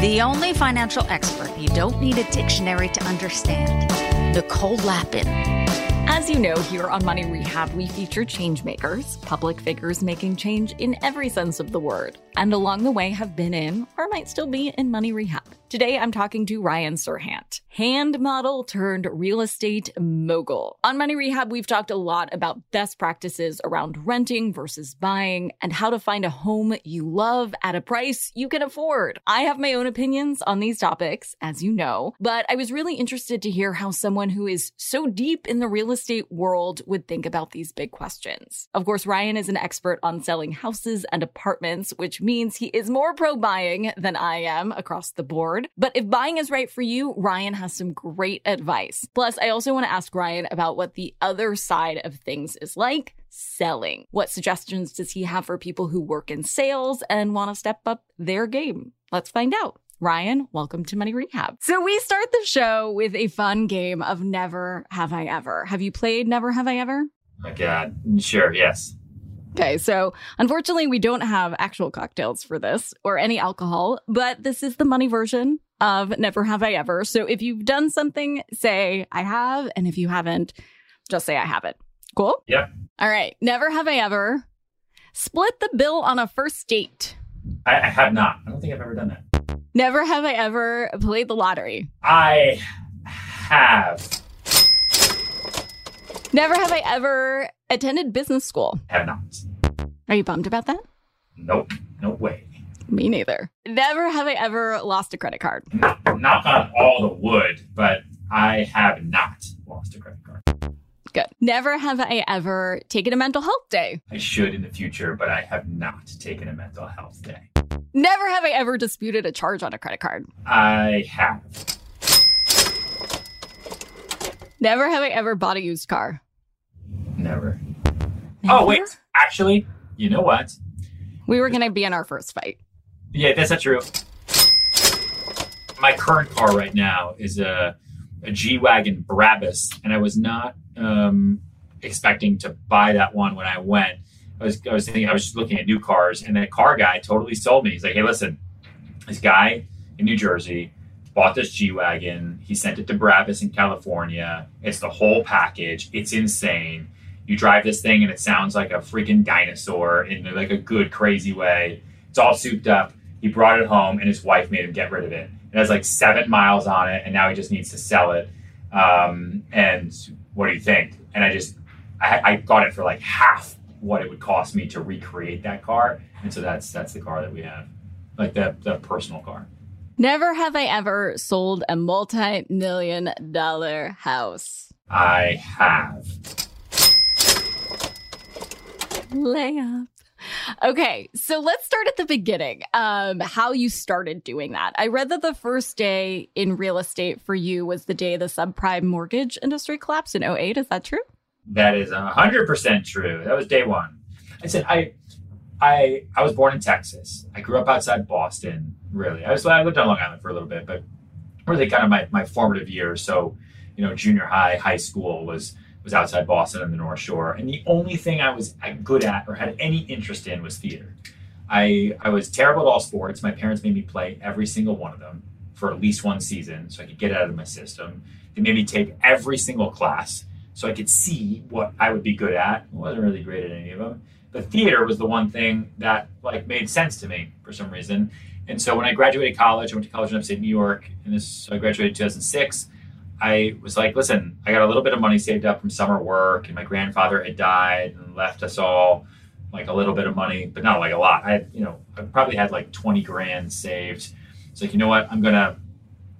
The only financial expert you don't need a dictionary to understand. Nicole Lapin. As you know, here on Money Rehab, we feature changemakers, public figures making change in every sense of the word, and along the way have been in, or might still be in Money Rehab. Today, I'm talking to Ryan Serhant, hand model turned real estate mogul. On Money Rehab, we've talked a lot about best practices around renting versus buying and how to find a home you love at a price you can afford. I have my own opinions on these topics, as you know, but I was really interested to hear how someone who is so deep in the real estate world would think about these big questions. Of course, Ryan is an expert on selling houses and apartments, which means he is more pro buying than I am across the board. But if buying is right for you, Ryan has some great advice. Plus, I also want to ask Ryan about what the other side of things is like selling. What suggestions does he have for people who work in sales and want to step up their game? Let's find out. Ryan, welcome to Money Rehab. So we start the show with a fun game of Never Have I Ever. Have you played Never Have I Ever? My God. Sure, yes. Okay, so unfortunately, we don't have actual cocktails for this or any alcohol, but this is the money version of Never Have I Ever. So if you've done something, say I have, and if you haven't, just say I haven't. Cool? Yeah. All right, Never Have I Ever split the bill on a first date. I, I have not. I don't think I've ever done that. Never have I ever played the lottery. I have. Never have I ever attended business school. Have not. Are you bummed about that? Nope. No way. Me neither. Never have I ever lost a credit card. Knock on all the wood, but I have not lost a credit card. Good. Never have I ever taken a mental health day. I should in the future, but I have not taken a mental health day. Never have I ever disputed a charge on a credit card. I have. Never have I ever bought a used car. Never. Oh, wait. Actually, you know what? We were going to be in our first fight. Yeah, that's not true. My current car right now is a, a G Wagon Brabus, and I was not um, expecting to buy that one when I went. I was, I was thinking, I was just looking at new cars, and that car guy totally sold me. He's like, hey, listen, this guy in New Jersey bought this G Wagon. He sent it to Brabus in California. It's the whole package. It's insane. You drive this thing and it sounds like a freaking dinosaur in like a good, crazy way. It's all souped up. He brought it home and his wife made him get rid of it. It has like seven miles on it and now he just needs to sell it. Um, and what do you think? And I just, I, I got it for like half what it would cost me to recreate that car. And so that's, that's the car that we have, like the, the personal car. Never have I ever sold a multi million dollar house. I have. Layup. Okay, so let's start at the beginning. Um, how you started doing that. I read that the first day in real estate for you was the day the subprime mortgage industry collapsed in 08. Is that true? That is hundred percent true. That was day one. I said I, I, I was born in Texas. I grew up outside Boston. Really, I was I lived on Long Island for a little bit, but really kind of my, my formative years. So, you know, junior high, high school was was outside Boston and the North Shore, and the only thing I was good at or had any interest in was theater. I I was terrible at all sports. My parents made me play every single one of them for at least one season, so I could get out of my system. They made me take every single class so I could see what I would be good at. I wasn't really great at any of them, but theater was the one thing that like made sense to me for some reason. And so when I graduated college, I went to college in upstate New York, and this so I graduated in 2006. I was like, listen, I got a little bit of money saved up from summer work, and my grandfather had died and left us all like a little bit of money, but not like a lot. I, you know, I probably had like 20 grand saved. It's like, you know what? I'm gonna,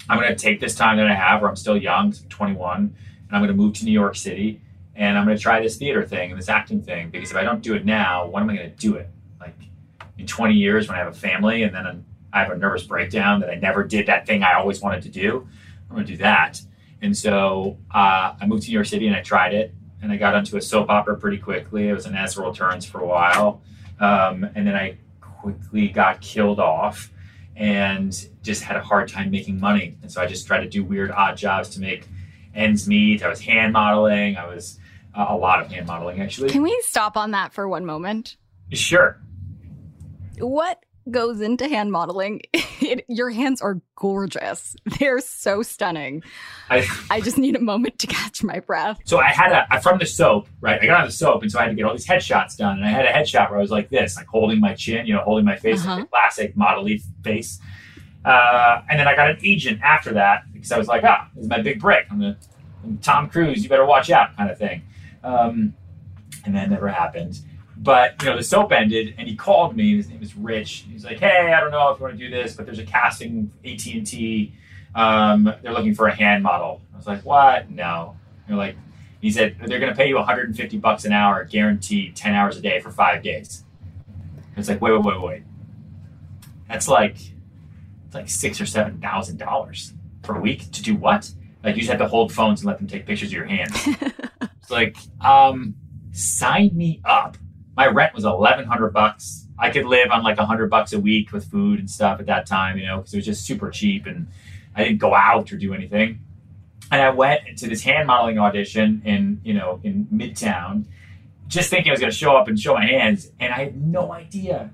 I'm gonna take this time that I have, where I'm still young, 21, and I'm gonna move to New York City, and I'm gonna try this theater thing and this acting thing because if I don't do it now, when am I gonna do it? Like in 20 years when I have a family and then I have a nervous breakdown that I never did that thing I always wanted to do. I'm gonna do that. And so uh, I moved to New York City and I tried it. And I got onto a soap opera pretty quickly. It was the World Turns for a while. Um, and then I quickly got killed off and just had a hard time making money. And so I just tried to do weird, odd jobs to make ends meet. I was hand modeling. I was uh, a lot of hand modeling, actually. Can we stop on that for one moment? Sure. What goes into hand modeling. It, your hands are gorgeous. They're so stunning. I, I just need a moment to catch my breath. So I had a from the soap, right? I got out of the soap, and so I had to get all these headshots done. And I had a headshot where I was like this, like holding my chin, you know, holding my face, Uh-huh. like classic model face. Uh, and then I got an agent after that because I was like, ah, this is my big break. I'm the I'm Tom Cruise. You better watch out, kind of thing. Um, and that never happened. But you know, the soap ended, and he called me. His name is Rich. He's like, "Hey, I don't know if you want to do this, but there's a casting AT and T. Um, they're looking for a hand model." I was like, "What? No." They're like, he said they're going to pay you 150 bucks an hour, guaranteed 10 hours a day for five days. It's like, wait, wait, wait, wait. That's like, it's like six or seven thousand dollars per week to do what? Like you just have to hold phones and let them take pictures of your hands. it's like, um, sign me up. My rent was 1100 bucks. I could live on like 100 bucks a week with food and stuff at that time, you know, because it was just super cheap and I didn't go out or do anything. And I went to this hand modeling audition in, you know, in Midtown, just thinking I was going to show up and show my hands, and I had no idea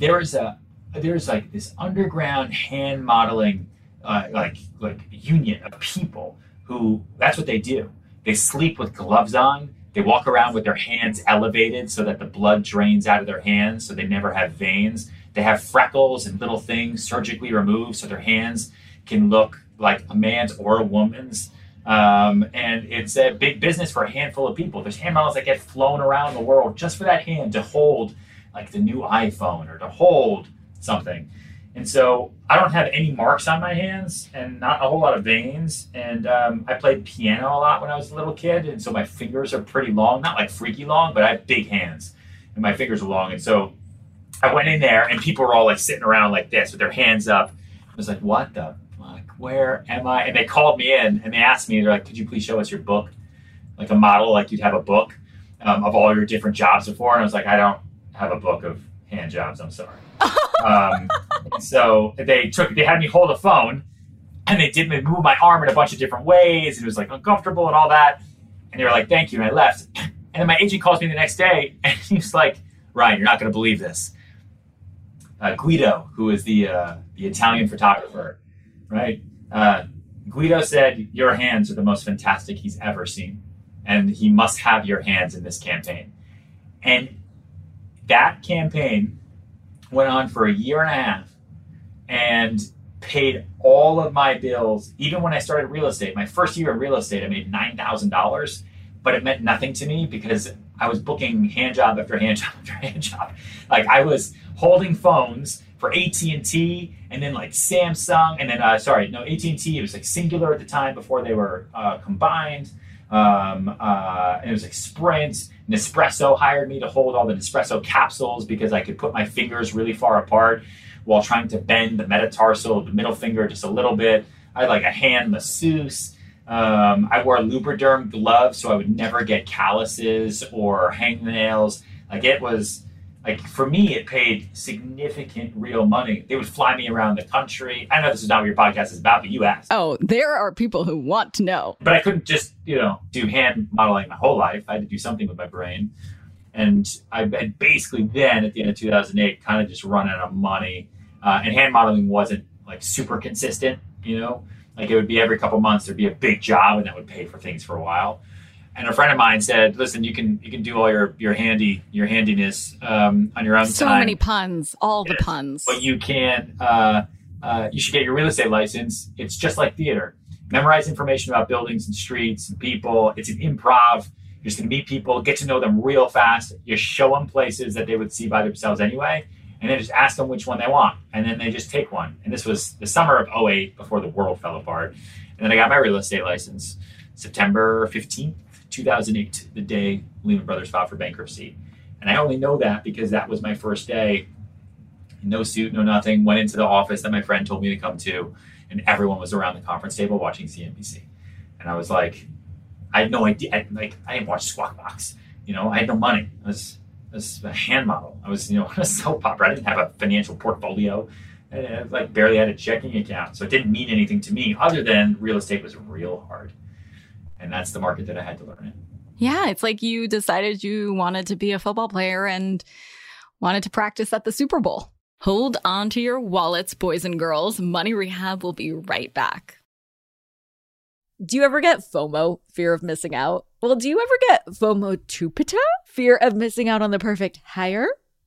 there was a there's like this underground hand modeling uh, like like union of people who that's what they do. They sleep with gloves on. They walk around with their hands elevated so that the blood drains out of their hands, so they never have veins. They have freckles and little things surgically removed so their hands can look like a man's or a woman's. Um, and it's a big business for a handful of people. There's hand models that get flown around the world just for that hand to hold like the new iPhone or to hold something. And so I don't have any marks on my hands and not a whole lot of veins. And um, I played piano a lot when I was a little kid. And so my fingers are pretty long, not like freaky long, but I have big hands and my fingers are long. And so I went in there and people were all like sitting around like this with their hands up. I was like, what the fuck? Where am I? And they called me in and they asked me, they're like, could you please show us your book? Like a model, like you'd have a book um, of all your different jobs before. And I was like, I don't have a book of hand jobs. I'm sorry. Um, so they took, they had me hold a phone and they did me move my arm in a bunch of different ways. And it was like uncomfortable and all that. And they were like, thank you. And I left. And then my agent calls me the next day and he's like, Ryan, you're not going to believe this. Uh, Guido, who is the, uh, the Italian photographer, right? Uh, Guido said, Your hands are the most fantastic he's ever seen. And he must have your hands in this campaign. And that campaign went on for a year and a half and paid all of my bills. Even when I started real estate, my first year in real estate, I made $9,000, but it meant nothing to me because I was booking hand job after hand job after hand job. Like I was holding phones for AT&T and then like Samsung and then, uh, sorry, no, AT&T, it was like Cingular at the time before they were uh, combined. Um, uh, and it was like Sprint. Nespresso hired me to hold all the Nespresso capsules because I could put my fingers really far apart while trying to bend the metatarsal of the middle finger just a little bit. I had like a hand masseuse. Um, I wore Lubriderm gloves so I would never get calluses or hangnails. Like it was like for me, it paid significant real money. They would fly me around the country. I know this is not what your podcast is about, but you asked. Oh, there are people who want to know. But I couldn't just, you know, do hand modeling my whole life. I had to do something with my brain. And I had basically then at the end of 2008 kind of just run out of money. Uh, and hand modeling wasn't like super consistent, you know, like it would be every couple months there'd be a big job and that would pay for things for a while. And a friend of mine said, "Listen, you can you can do all your your handy your handiness um, on your own So time, many puns, all the puns. but you can uh, uh, you should get your real estate license. It's just like theater. Memorize information about buildings and streets and people. It's an improv. You're just gonna meet people, get to know them real fast. You show them places that they would see by themselves anyway, and then just ask them which one they want, and then they just take one. And this was the summer of 08 before the world fell apart. And then I got my real estate license September 15th, 2008, the day Lehman Brothers filed for bankruptcy. And I only know that because that was my first day no suit, no nothing. Went into the office that my friend told me to come to, and everyone was around the conference table watching CNBC. And I was like, I had no idea. I, like, I didn't watch Squawk Box. You know, I had no money. I was, I was a hand model. I was, you know, a soap opera. I didn't have a financial portfolio. I, I, uh, like barely had a checking account, so it didn't mean anything to me other than real estate was real hard, and that's the market that I had to learn in. Yeah, it's like you decided you wanted to be a football player and wanted to practice at the Super Bowl. Hold on to your wallets, boys and girls. Money Rehab will be right back. Do you ever get FOMO, fear of missing out? Well, do you ever get FOMO tupita, fear of missing out on the perfect hire?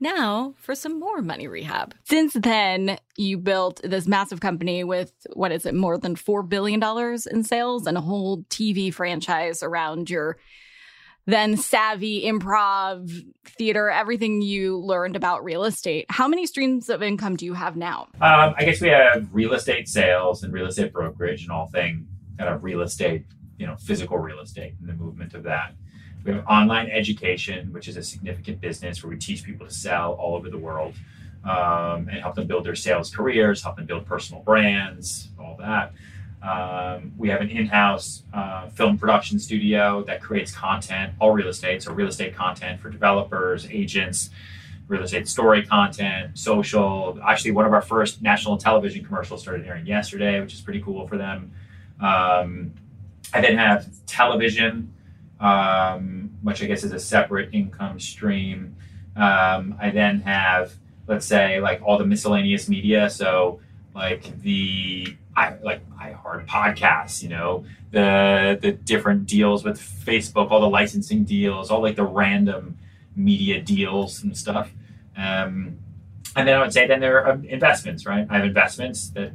Now for some more money rehab. Since then, you built this massive company with what is it, more than $4 billion in sales and a whole TV franchise around your then savvy improv, theater, everything you learned about real estate. How many streams of income do you have now? Um, I guess we have real estate sales and real estate brokerage and all thing kind of real estate, you know, physical real estate and the movement of that. We have online education, which is a significant business where we teach people to sell all over the world um, and help them build their sales careers, help them build personal brands, all that. Um, we have an in-house uh, film production studio that creates content, all real estate, so real estate content for developers, agents, real estate story content, social. Actually, one of our first national television commercials started airing yesterday, which is pretty cool for them. Um, I then have television, um, which I guess is a separate income stream. Um, I then have, let's say, like all the miscellaneous media. So, like the I like iHeart podcasts, you know, the the different deals with Facebook, all the licensing deals, all like the random media deals and stuff. Um, and then I would say then there are investments, right? I have investments that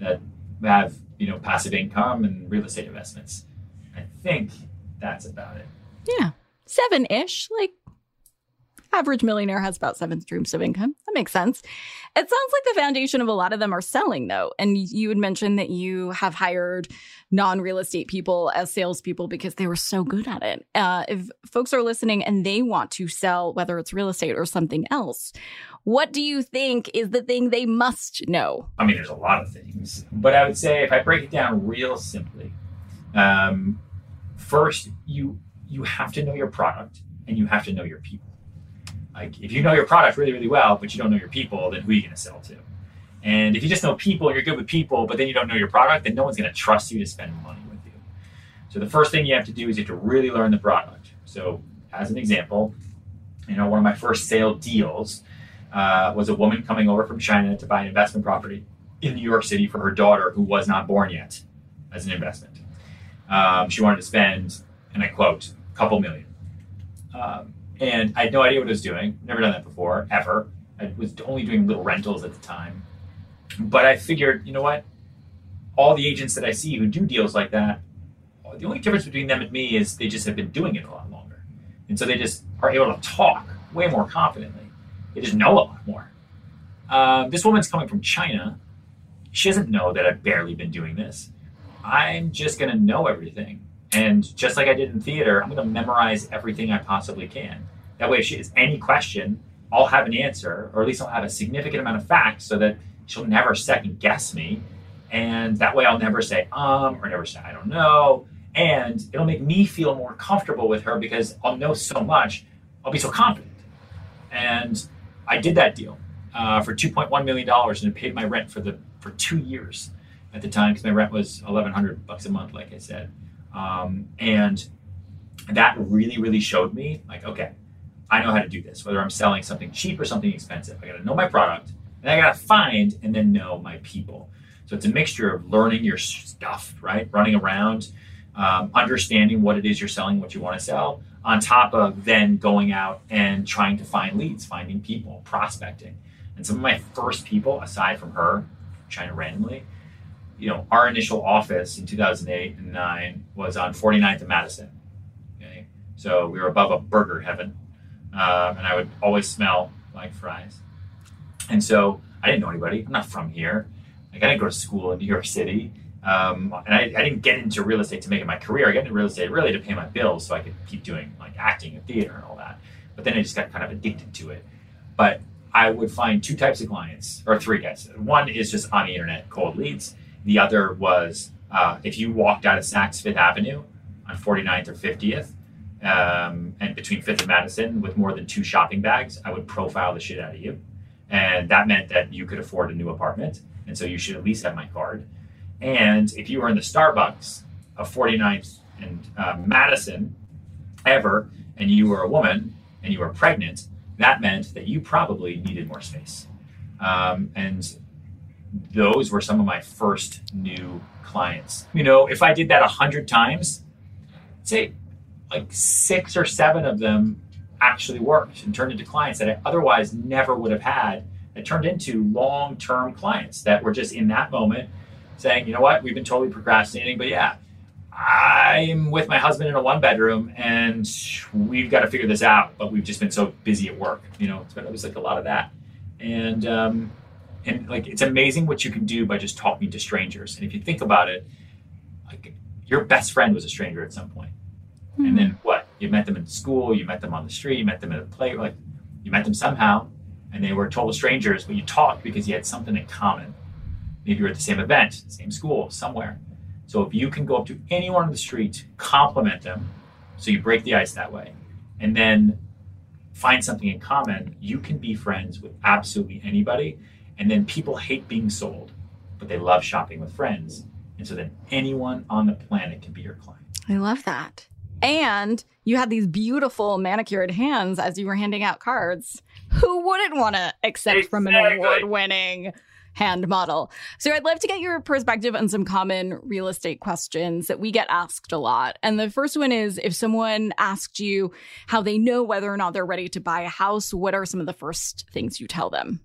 that have you know passive income and real estate investments. I think that's about it. Yeah, seven ish. Like, average millionaire has about seven streams of income. That makes sense. It sounds like the foundation of a lot of them are selling, though. And you had mentioned that you have hired non real estate people as salespeople because they were so good at it. Uh, if folks are listening and they want to sell, whether it's real estate or something else, what do you think is the thing they must know? I mean, there's a lot of things, but I would say if I break it down real simply, um, first you you have to know your product and you have to know your people. Like if you know your product really, really well, but you don't know your people, then who are you going to sell to? And if you just know people, and you're good with people, but then you don't know your product, then no one's going to trust you to spend money with you. So the first thing you have to do is you have to really learn the product. So as an example, you know, one of my first sale deals uh, was a woman coming over from China to buy an investment property in New York City for her daughter who was not born yet as an investment. Um, she wanted to spend, and I quote, a couple million. Um, and I had no idea what I was doing. Never done that before, ever. I was only doing little rentals at the time. But I figured, you know what? All the agents that I see who do deals like that, the only difference between them and me is they just have been doing it a lot longer. And so they just are able to talk way more confidently. They just know a lot more. Um, this woman's coming from China. She doesn't know that I've barely been doing this. I'm just going to know everything. And just like I did in theater, I'm going to memorize everything I possibly can. That way, if she has any question, I'll have an answer, or at least I'll have a significant amount of facts so that she'll never second guess me. And that way, I'll never say, um, or never say, I don't know. And it'll make me feel more comfortable with her because I'll know so much. I'll be so confident. And I did that deal uh, for $2.1 million and it paid my rent for the for two years at the time because my rent was 1100 bucks a month, like I said. Um, and that really, really showed me like, okay, I know how to do this, whether I'm selling something cheap or something expensive. I got to know my product and I got to find and then know my people. So it's a mixture of learning your stuff, right? Running around, um, understanding what it is you're selling, what you want to sell, on top of then going out and trying to find leads, finding people, prospecting. And some of my first people, aside from her, China randomly, you know, our initial office in 2008 and 9 was on 49th and Madison. Okay. So we were above a burger heaven. Um, and I would always smell like fries. And so I didn't know anybody. I'm not from here. Like I didn't go to school in New York City. Um, and I, I, didn't get into real estate to make it my career. I got into real estate really to pay my bills so I could keep doing like acting and theater and all that. But then I just got kind of addicted to it. But I would find two types of clients, or three guys. One is just on the internet, cold leads. The other was uh, if you walked out of Saks Fifth Avenue on 49th or 50th, um, and between Fifth and Madison with more than two shopping bags, I would profile the shit out of you. And that meant that you could afford a new apartment. And so you should at least have my card. And if you were in the Starbucks of 49th and uh, Madison ever, and you were a woman and you were pregnant, that meant that you probably needed more space. Um, and those were some of my first new clients. You know, if I did that a hundred times, say like six or seven of them actually worked and turned into clients that I otherwise never would have had. It turned into long-term clients that were just in that moment saying, you know what, we've been totally procrastinating, but yeah, I'm with my husband in a one bedroom and we've got to figure this out, but we've just been so busy at work. You know, it's been, it was like a lot of that. And, um, and like, it's amazing what you can do by just talking to strangers. And if you think about it, like your best friend was a stranger at some point. Mm-hmm. And then what? You met them in school, you met them on the street, you met them at a play, like you met them somehow and they were total strangers, but you talked because you had something in common. Maybe you're at the same event, same school, somewhere so if you can go up to anyone on the street, compliment them, so you break the ice that way, and then find something in common, you can be friends with absolutely anybody. And then people hate being sold, but they love shopping with friends. And so then anyone on the planet can be your client. I love that. And you had these beautiful manicured hands as you were handing out cards. Who wouldn't want to accept exactly. from an award winning hand model. So I'd love to get your perspective on some common real estate questions that we get asked a lot. And the first one is if someone asked you how they know whether or not they're ready to buy a house, what are some of the first things you tell them?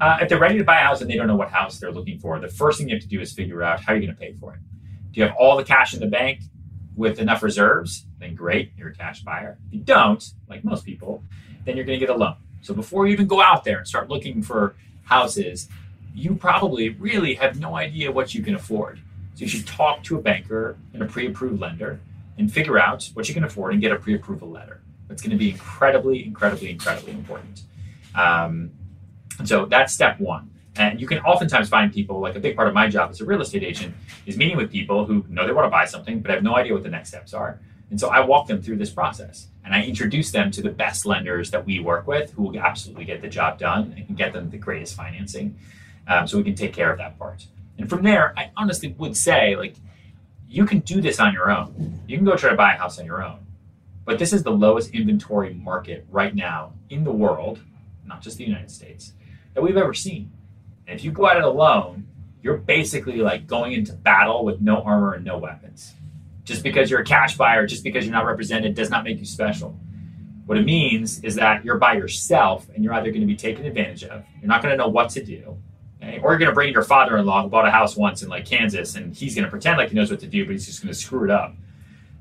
Uh, if they're ready to buy a house and they don't know what house they're looking for, the first thing you have to do is figure out how you're going to pay for it. Do you have all the cash in the bank with enough reserves? Then great, you're a cash buyer. If you don't, like most people, then you're going to get a loan. So before you even go out there and start looking for houses, you probably really have no idea what you can afford. So you should talk to a banker and a pre-approved lender and figure out what you can afford and get a pre-approval letter. That's going to be incredibly, incredibly, incredibly important. Um, so that's step one. And you can oftentimes find people, like a big part of my job as a real estate agent, is meeting with people who know they want to buy something, but have no idea what the next steps are. And so I walk them through this process and I introduce them to the best lenders that we work with who will absolutely get the job done and can get them the greatest financing um, so we can take care of that part. And from there, I honestly would say, like, you can do this on your own. You can go try to buy a house on your own. But this is the lowest inventory market right now in the world, not just the United States, that we've ever seen. And if you go at it alone, you're basically like going into battle with no armor and no weapons. Just because you're a cash buyer, just because you're not represented, does not make you special. What it means is that you're by yourself and you're either going to be taken advantage of, you're not going to know what to do, okay? or you're going to bring your father in law who bought a house once in like Kansas and he's going to pretend like he knows what to do, but he's just going to screw it up.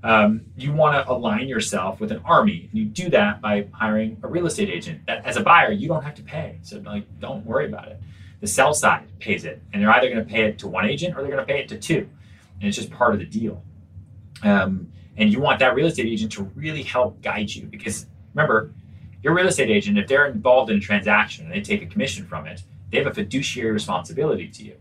Um, you want to align yourself with an army. And you do that by hiring a real estate agent. That, as a buyer, you don't have to pay. So like, don't worry about it. The sell side pays it, and they're either going to pay it to one agent or they're going to pay it to two, and it's just part of the deal. Um, and you want that real estate agent to really help guide you because remember, your real estate agent, if they're involved in a transaction and they take a commission from it, they have a fiduciary responsibility to you.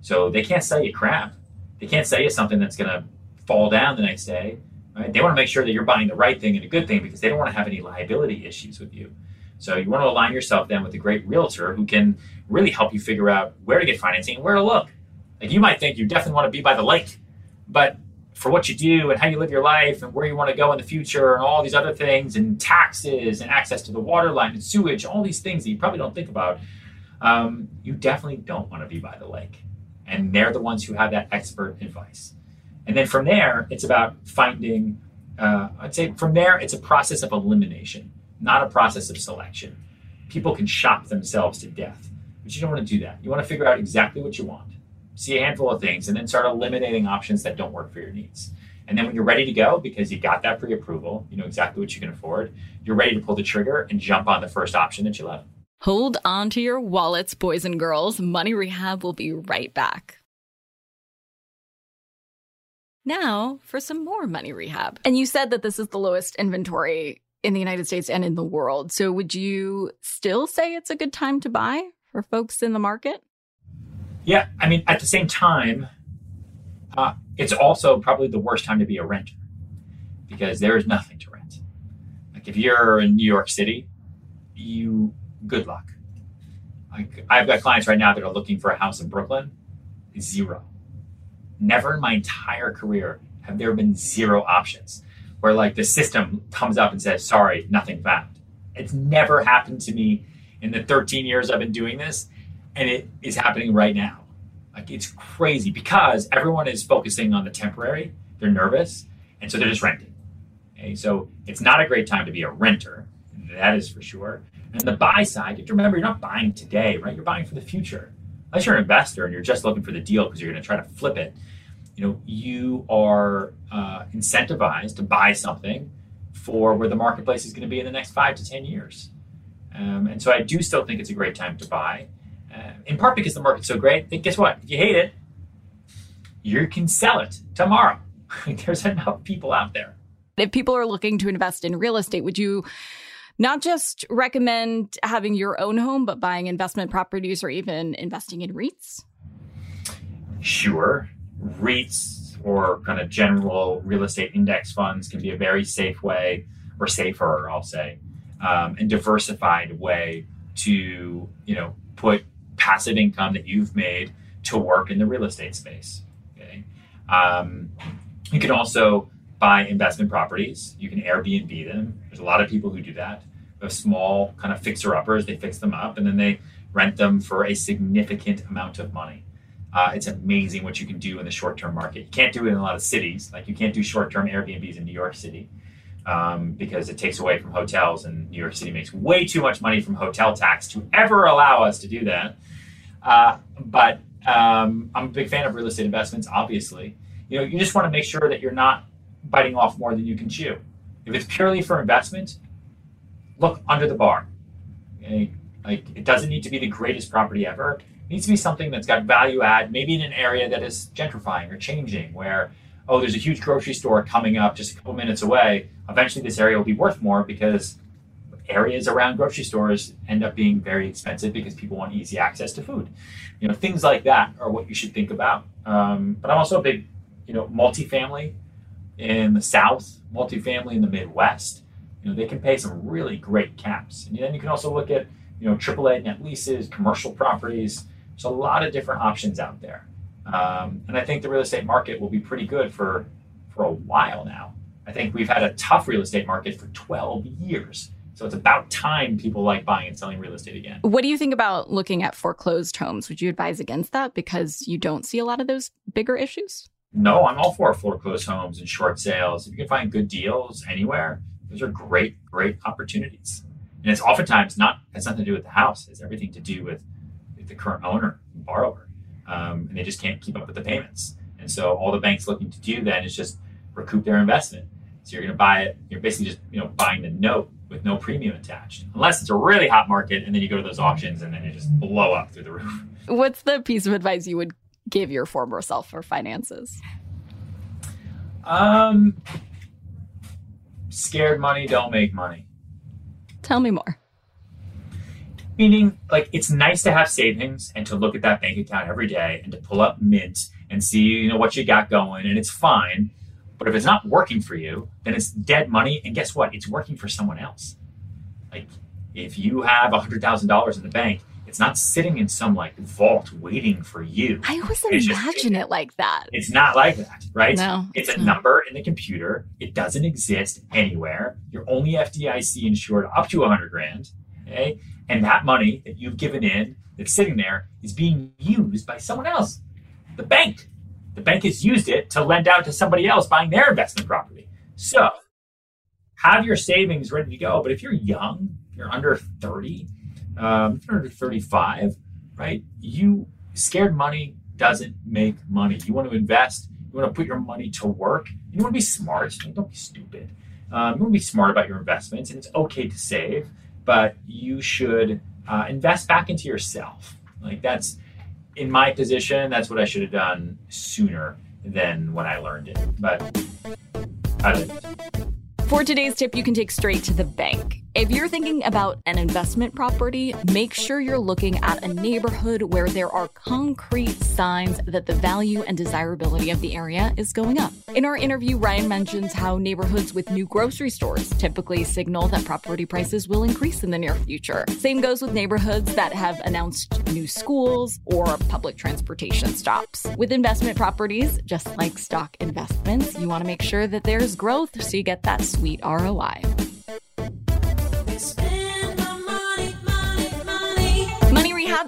So they can't sell you crap. They can't sell you something that's going to fall down the next day. Right? They want to make sure that you're buying the right thing and a good thing because they don't want to have any liability issues with you. So you want to align yourself then with a great realtor who can really help you figure out where to get financing and where to look. Like you might think you definitely want to be by the lake, but for what you do and how you live your life and where you want to go in the future and all these other things and taxes and access to the water line and sewage, all these things that you probably don't think about, um, you definitely don't want to be by the lake. And they're the ones who have that expert advice. And then from there, it's about finding, uh, I'd say from there, it's a process of elimination, not a process of selection. People can shop themselves to death, but you don't want to do that. You want to figure out exactly what you want see a handful of things, and then start eliminating options that don't work for your needs. And then when you're ready to go, because you got that pre approval, you know exactly what you can afford, you're ready to pull the trigger and jump on the first option that you love. Hold on to your wallets, boys and girls. Money Rehab will be right back. Now for some more money rehab. And you said that this is the lowest inventory in the United States and in the world. So would you still say it's a good time to buy for folks in the market? Yeah, I mean, at the same time, uh, it's also probably the worst time to be a renter because there is nothing to rent. Like if you're in New York City, you good luck. Like I've got clients right now that are looking for a house in Brooklyn, zero. Never in my entire career have there been zero options where like the system comes up and says, "Sorry, nothing found." It's never happened to me in the 13 years I've been doing this, and it is happening right now. Like it's crazy because everyone is focusing on the temporary. They're nervous, and so they're just renting. Okay, so it's not a great time to be a renter. That is for sure. And the buy side, you have to remember you're not buying today, right? You're buying for the future. Unless you're an investor and you're just looking for the deal because you're going to try to flip it, you know, you are uh, incentivized to buy something for where the marketplace is going to be in the next five to ten years. Um, and so I do still think it's a great time to buy. Uh, in part because the market's so great. Guess what? If you hate it, you can sell it tomorrow. There's enough people out there. If people are looking to invest in real estate, would you not just recommend having your own home, but buying investment properties or even investing in REITs? Sure. REITs or kind of general real estate index funds can be a very safe way, or safer, I'll say, um, and diversified way to you know put passive income that you've made to work in the real estate space. Okay. Um, you can also buy investment properties. You can Airbnb them. There's a lot of people who do that. Of small kind of fixer uppers, they fix them up and then they rent them for a significant amount of money. Uh, it's amazing what you can do in the short term market. You can't do it in a lot of cities. Like you can't do short term Airbnbs in New York City um, because it takes away from hotels, and New York City makes way too much money from hotel tax to ever allow us to do that. Uh, but um, I'm a big fan of real estate investments. Obviously, you know, you just want to make sure that you're not biting off more than you can chew. If it's purely for investment, look under the bar. Okay? Like it doesn't need to be the greatest property ever. It needs to be something that's got value add, maybe in an area that is gentrifying or changing, where oh, there's a huge grocery store coming up just a couple minutes away. Eventually, this area will be worth more because areas around grocery stores end up being very expensive because people want easy access to food. You know, things like that are what you should think about. Um, but I'm also a big, you know, multifamily in the South, multifamily in the Midwest. You know, they can pay some really great caps. And then you can also look at, you know, AAA net leases, commercial properties. There's a lot of different options out there. Um, and I think the real estate market will be pretty good for for a while now. I think we've had a tough real estate market for 12 years. So it's about time people like buying and selling real estate again. What do you think about looking at foreclosed homes? Would you advise against that because you don't see a lot of those bigger issues? No, I'm all for foreclosed homes and short sales. If you can find good deals anywhere, those are great, great opportunities. And it's oftentimes not has nothing to do with the house. It's everything to do with, with the current owner, and borrower, um, and they just can't keep up with the payments. And so all the bank's looking to do then is just recoup their investment. So you're going to buy it. You're basically just you know buying the note with no premium attached, unless it's a really hot market, and then you go to those auctions and then they just blow up through the roof. What's the piece of advice you would give your former self for finances? Um, scared money don't make money. Tell me more. Meaning, like, it's nice to have savings and to look at that bank account every day and to pull up Mint and see, you know, what you got going, and it's fine. But if it's not working for you, then it's dead money. And guess what? It's working for someone else. Like, if you have $100,000 in the bank, it's not sitting in some like vault waiting for you. I always It's just- imagine it like that. It's not like that, right? No, It's it's a not. number in the computer. It doesn't exist anywhere. You're only FDIC insured up to 100 grand. Okay. And that money that you've given in that's sitting there is being used by someone else. The bank. The bank has used it to lend out to somebody else buying their investment property. So have your savings ready to go. But if you're young, you're under 30, um, if you're under 35, right? You scared money doesn't make money. You want to invest. You want to put your money to work. You want to be smart. Don't be stupid. Um, you want to be smart about your investments, and it's okay to save, but you should uh, invest back into yourself. Like that's in my position. That's what I should have done sooner than when I learned it. But I didn't. For today's tip, you can take straight to the bank. If you're thinking about an investment property, make sure you're looking at a neighborhood where there are concrete signs that the value and desirability of the area is going up. In our interview, Ryan mentions how neighborhoods with new grocery stores typically signal that property prices will increase in the near future. Same goes with neighborhoods that have announced new schools or public transportation stops. With investment properties, just like stock investments, you want to make sure that there's growth so you get that sweet ROI. Money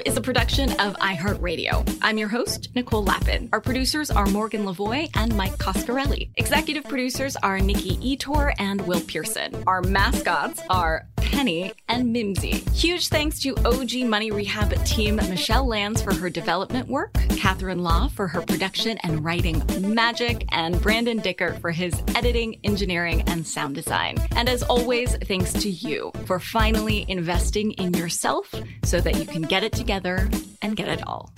is a production of iHeartRadio. I'm your host, Nicole Lapin. Our producers are Morgan Lavoy and Mike Coscarelli. Executive producers are Nikki Ettore and Will Pearson. Our mascots are Penny and Mimsy. Huge thanks to OG Money Rehab team Michelle Lanz for her development work, Catherine Law for her production and writing magic, and Brandon Dicker for his editing, engineering, and sound design. And as always, thanks to you for finally investing in yourself so that you can get it together and get it all.